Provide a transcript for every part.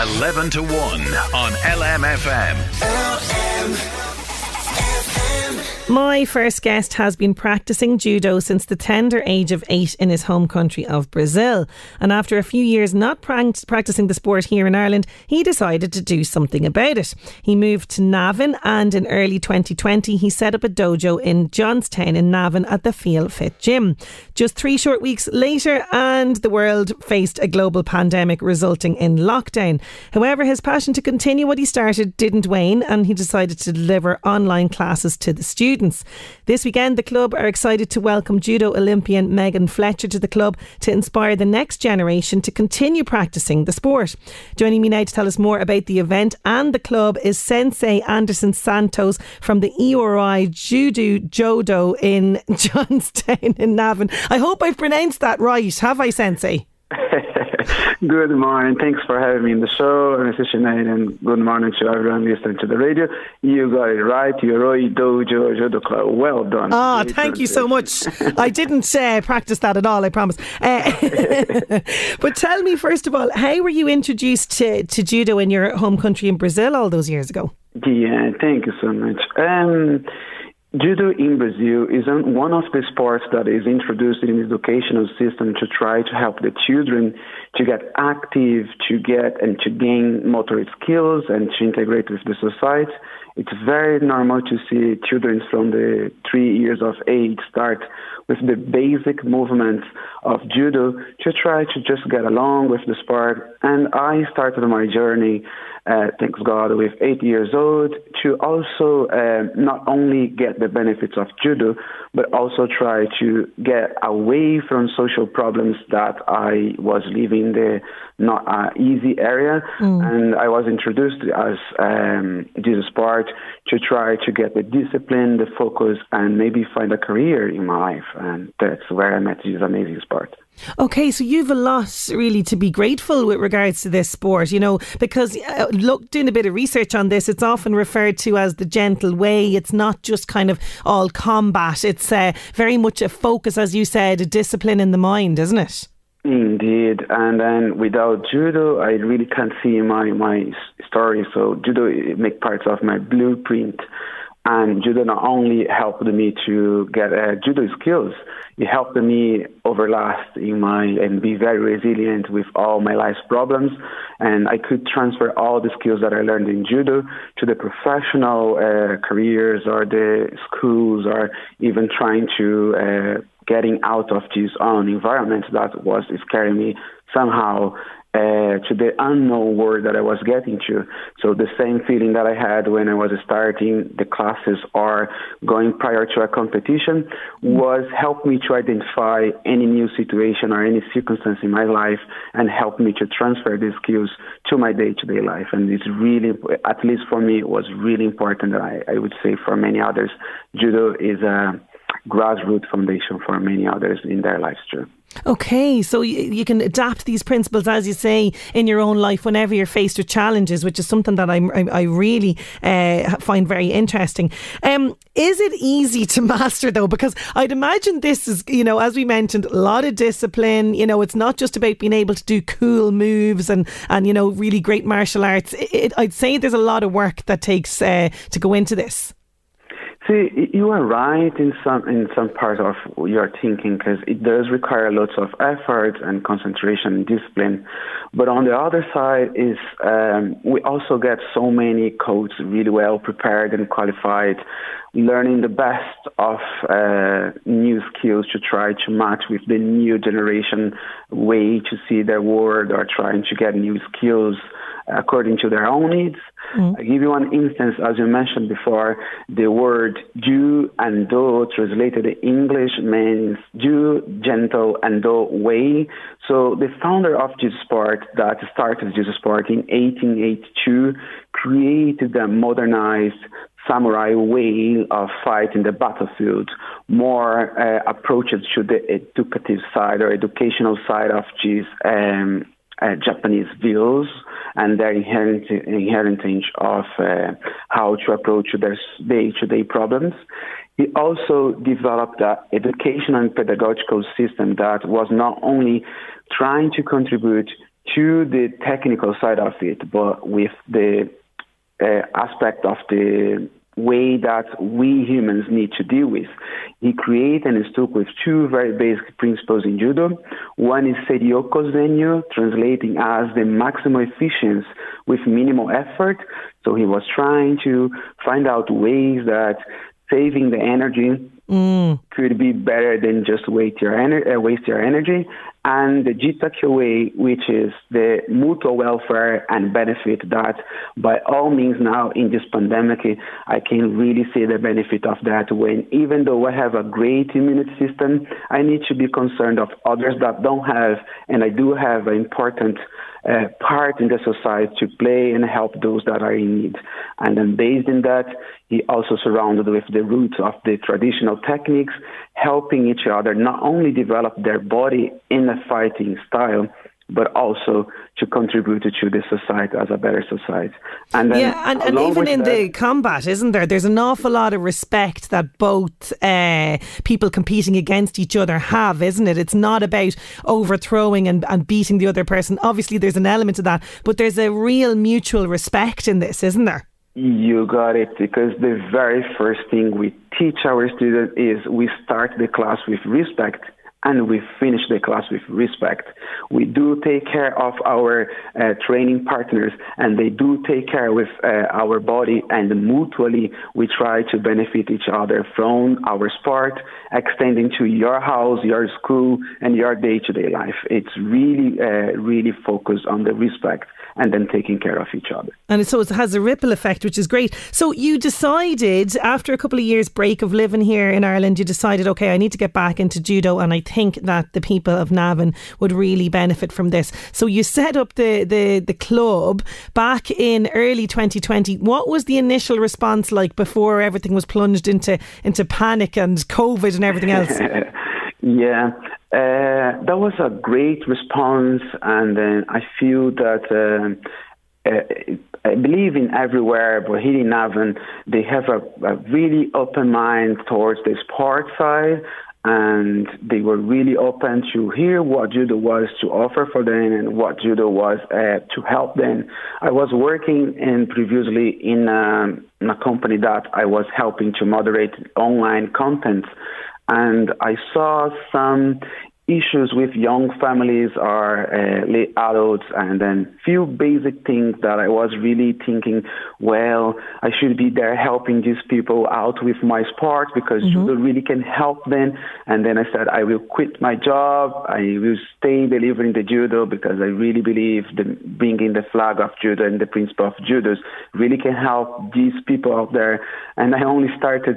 11 to 1 on LMFM. My first guest has been practicing judo since the tender age of eight in his home country of Brazil. And after a few years not practicing the sport here in Ireland, he decided to do something about it. He moved to Navan and in early 2020 he set up a dojo in Johnstown in Navan at the Feel Fit Gym. Just three short weeks later, and the world faced a global pandemic resulting in lockdown. However, his passion to continue what he started didn't wane, and he decided to deliver online classes to the students. This weekend, the club are excited to welcome judo Olympian Megan Fletcher to the club to inspire the next generation to continue practicing the sport. Joining me now to tell us more about the event and the club is Sensei Anderson Santos from the Yoroi Judo Jodo in Johnstown in Navan. I hope I've pronounced that right. Have I, Sensei? good morning. Thanks for having me in the show, Mr. Sinead, and good morning to everyone listening to the radio. You got it right. Yoroi Dojo Judo Club. Well done. Ah, thank you so much. I didn't uh, practice that at all, I promise. Uh, but tell me, first of all, how were you introduced to, to judo in your home country in Brazil all those years ago? Yeah, thank you so much. Um, Judo in Brazil is one of the sports that is introduced in the educational system to try to help the children to get active, to get and to gain motor skills and to integrate with the society. It's very normal to see children from the three years of age start with the basic movements of judo to try to just get along with the sport. And I started my journey uh, thanks God, with eight years old, to also uh, not only get the benefits of judo, but also try to get away from social problems that I was living the not uh, easy area. Mm. And I was introduced as um, this sport to try to get the discipline, the focus, and maybe find a career in my life. And that's where I met this amazing sport. Okay, so you've a lot really to be grateful with regards to this sport, you know, because uh, look, doing a bit of research on this, it's often referred to as the gentle way. It's not just kind of all combat. It's uh, very much a focus, as you said, a discipline in the mind, isn't it? Indeed, and then without judo, I really can't see my my story. So judo make parts of my blueprint, and judo not only helped me to get uh, judo skills, it helped me overlast in my and be very resilient with all my life's problems, and I could transfer all the skills that I learned in judo to the professional uh, careers or the schools or even trying to. Uh, getting out of this own environment that was scaring me somehow uh, to the unknown world that I was getting to. So the same feeling that I had when I was starting the classes or going prior to a competition was help me to identify any new situation or any circumstance in my life and help me to transfer these skills to my day-to-day life. And it's really, at least for me, it was really important. I, I would say for many others, judo is a grassroots foundation for many others in their lives too. Okay, so you, can adapt these principles, as you say, in your own life whenever you're faced with challenges, which is something that I'm, I, I really uh, find very interesting. Um, is it easy to master though? Because I'd imagine this is, you know, as we mentioned, a lot of discipline. You know, it's not just about being able to do cool moves and and you know really great martial arts. It, it, I'd say there's a lot of work that takes uh, to go into this. See, you are right in some in some part of your thinking because it does require lots of effort and concentration and discipline. But on the other side is um, we also get so many coaches really well prepared and qualified, learning the best of uh, new skills to try to match with the new generation way to see their world or trying to get new skills according to their own needs. Mm. I give you one instance, as you mentioned before, the word Ju and Do translated in English means Ju, gentle, and Do way. So the founder of Jiu Sport that started Jiu Sport in 1882 created a modernized samurai way of fighting the battlefield, more uh, approaches to the educative side or educational side of um, uh, Japanese views and their inherent inheritance of uh, how to approach their day-to-day problems. He also developed an educational and pedagogical system that was not only trying to contribute to the technical side of it, but with the uh, aspect of the way that we humans need to deal with. He created and stuck with two very basic principles in judo. One is Seiryoku Zenyu, translating as the maximum efficiency with minimal effort. So he was trying to find out ways that saving the energy mm. could be better than just waste your, ener- uh, waste your energy and the Jitakyo which is the mutual welfare and benefit that by all means now in this pandemic, I can really see the benefit of that when even though I have a great immune system, I need to be concerned of others that don't have, and I do have an important uh, part in the society to play and help those that are in need. And then based in that, he also surrounded with the roots of the traditional techniques, helping each other not only develop their body in a fighting style, but also to contribute to the society as a better society. And yeah, and, and even in that, the combat, isn't there? There's an awful lot of respect that both uh, people competing against each other have, isn't it? It's not about overthrowing and, and beating the other person. Obviously, there's an element of that, but there's a real mutual respect in this, isn't there? You got it, because the very first thing we teach our students is we start the class with respect and we finish the class with respect. We do take care of our uh, training partners and they do take care with uh, our body and mutually we try to benefit each other from our sport extending to your house, your school and your day-to-day life. It's really, uh, really focused on the respect and then taking care of each other. And so it has a ripple effect, which is great. So you decided, after a couple of years break of living here in Ireland, you decided, okay, I need to get back into judo, and I think that the people of Navan would really benefit from this. So you set up the the, the club back in early 2020. What was the initial response like before everything was plunged into into panic and COVID and everything else? yeah, uh, that was a great response, and uh, I feel that uh, uh, I believe in everywhere, but here in Navan, they have a, a really open mind towards the sport side, and they were really open to hear what judo was to offer for them and what judo was uh, to help them. I was working in previously in, um, in a company that I was helping to moderate online content and I saw some issues with young families or uh, late adults and then few basic things that I was really thinking, well, I should be there helping these people out with my sport because mm-hmm. judo really can help them. And then I said, I will quit my job. I will stay delivering the judo because I really believe that bringing the flag of judo and the principle of judo really can help these people out there. And I only started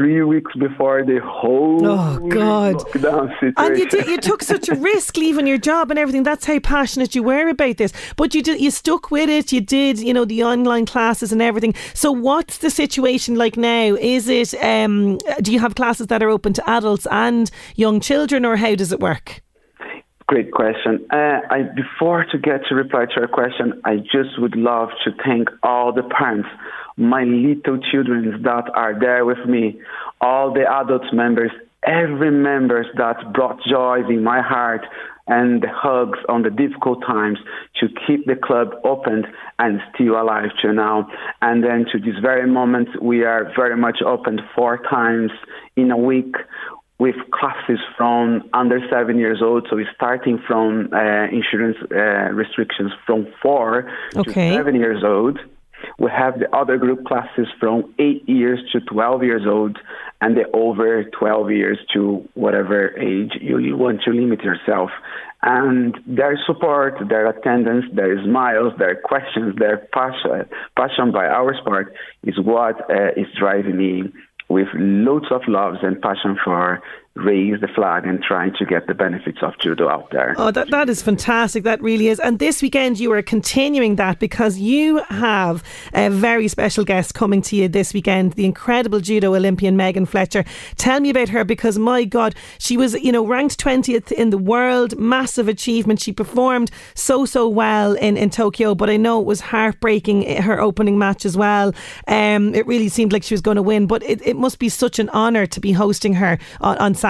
three weeks before the whole oh god lockdown situation. And you did, you took such a risk leaving your job and everything. That's how passionate you were about this. But you did you stuck with it. You did you know the online classes and everything. So what's the situation like now? Is it um, do you have classes that are open to adults and young children, or how does it work? Great question. Uh, I, before to get to reply to your question, I just would love to thank all the parents my little children that are there with me, all the adult members, every member that brought joy in my heart and the hugs on the difficult times to keep the club open and still alive to now. And then to this very moment, we are very much open four times in a week with classes from under seven years old. So we're starting from uh, insurance uh, restrictions from four okay. to seven years old. We have the other group classes from 8 years to 12 years old and the over 12 years to whatever age you, want to limit yourself. And their support, their attendance, their smiles, their questions, their passion, passion by our sport is what uh, is driving me with loads of loves and passion for raise the flag and trying to get the benefits of judo out there. Oh, that, that is fantastic. That really is. And this weekend you are continuing that because you have a very special guest coming to you this weekend, the incredible judo Olympian Megan Fletcher. Tell me about her because my God, she was, you know, ranked 20th in the world, massive achievement. She performed so, so well in, in Tokyo, but I know it was heartbreaking eh, her opening match as well. Um, it really seemed like she was going to win, but it, it must be such an honour to be hosting her on, on Saturday.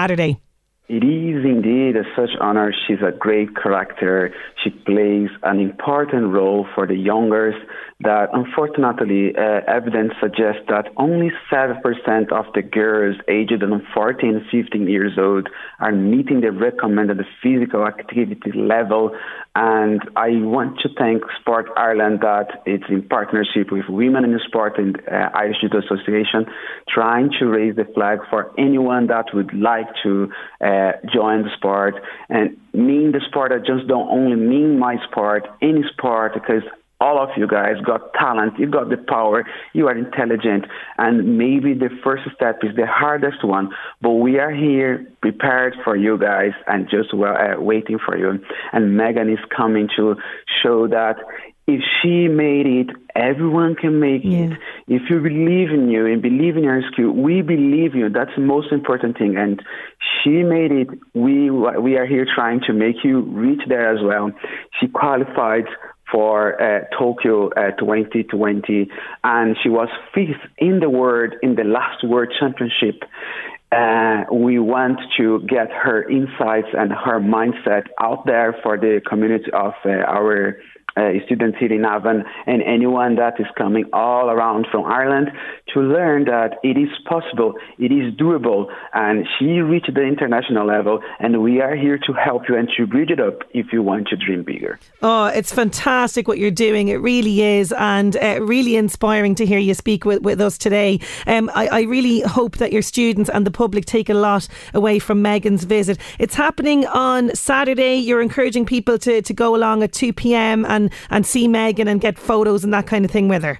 It is indeed a such honor. She's a great character. She plays an important role for the youngers that unfortunately uh, evidence suggests that only 7% of the girls aged 14 15 years old are meeting the recommended physical activity level and I want to thank Sport Ireland that it's in partnership with Women in Sport and uh, Irish Judo Association trying to raise the flag for anyone that would like to uh, join the sport. And mean the sport I just don't only mean my sport, any sport because all of you guys got talent, you got the power, you are intelligent, and maybe the first step is the hardest one, but we are here prepared for you guys and just well, uh, waiting for you. And Megan is coming to show that if she made it, everyone can make yeah. it. If you believe in you and believe in your skill, we believe you. That's the most important thing. And she made it. We we are here trying to make you reach there as well. She qualified for uh, Tokyo uh, 2020, and she was fifth in the world in the last World Championship. Uh, we want to get her insights and her mindset out there for the community of uh, our uh, students here in Navan and anyone that is coming all around from Ireland to learn that it is possible, it is doable, and she reached the international level, and we are here to help you and to bridge it up if you want to dream bigger. Oh, it's fantastic what you're doing. It really is, and uh, really inspiring to hear you speak with, with us today. Um, I, I really hope that your students and the public take a lot away from Megan's visit. It's happening on Saturday. You're encouraging people to, to go along at 2 pm and and, and see Megan and get photos and that kind of thing with her?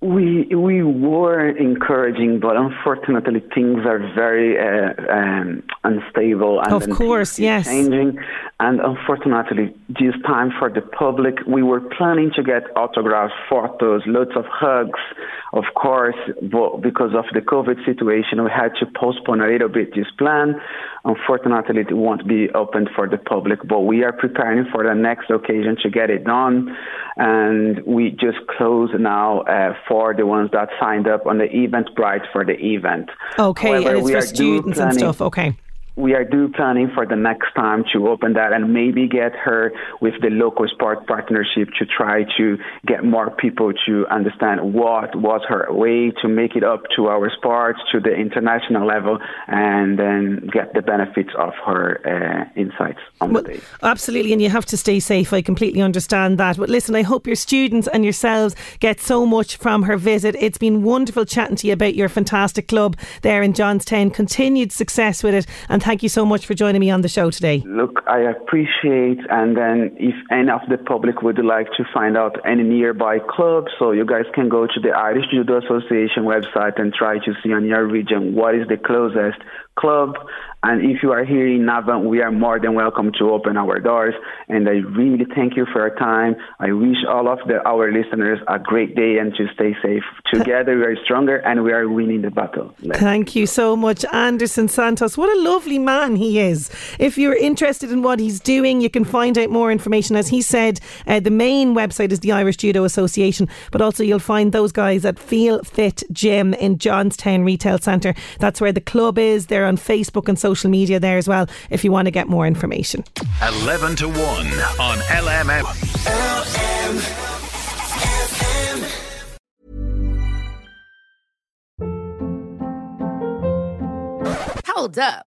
We we were encouraging, but unfortunately things are very uh, um, unstable and of course, yes, changing. And unfortunately, this time for the public, we were planning to get autographs, photos, lots of hugs, of course. Because of the COVID situation, we had to postpone a little bit this plan. Unfortunately, it won't be open for the public, but we are preparing for the next occasion to get it done. And we just close now uh, for the ones that signed up on the Eventbrite for the event. Okay, However, and it's for students and stuff. Okay we are do planning for the next time to open that and maybe get her with the local sport partnership to try to get more people to understand what was her way to make it up to our sports to the international level and then get the benefits of her uh, insights on well, the day. Absolutely, and you have to stay safe. I completely understand that. But listen, I hope your students and yourselves get so much from her visit. It's been wonderful chatting to you about your fantastic club there in Johnstown. Continued success with it and thank you so much for joining me on the show today. Look, I appreciate, and then if any of the public would like to find out any nearby clubs, so you guys can go to the Irish Judo Association website and try to see on your region what is the closest club. And if you are here in Navan, we are more than welcome to open our doors. And I really thank you for your time. I wish all of the, our listeners a great day and to stay safe. Together we are stronger and we are winning the battle. Let's thank you so much, Anderson Santos. What a lovely man he is. If you're interested in what he's doing, you can find out more information. As he said, uh, the main website is the Irish Judo Association, but also you'll find those guys at Feel Fit Gym in Johnstown Retail Centre. That's where the club is. They're on Facebook and social social media there as well if you want to get more information. 11 to 1 on LMF. Hold up.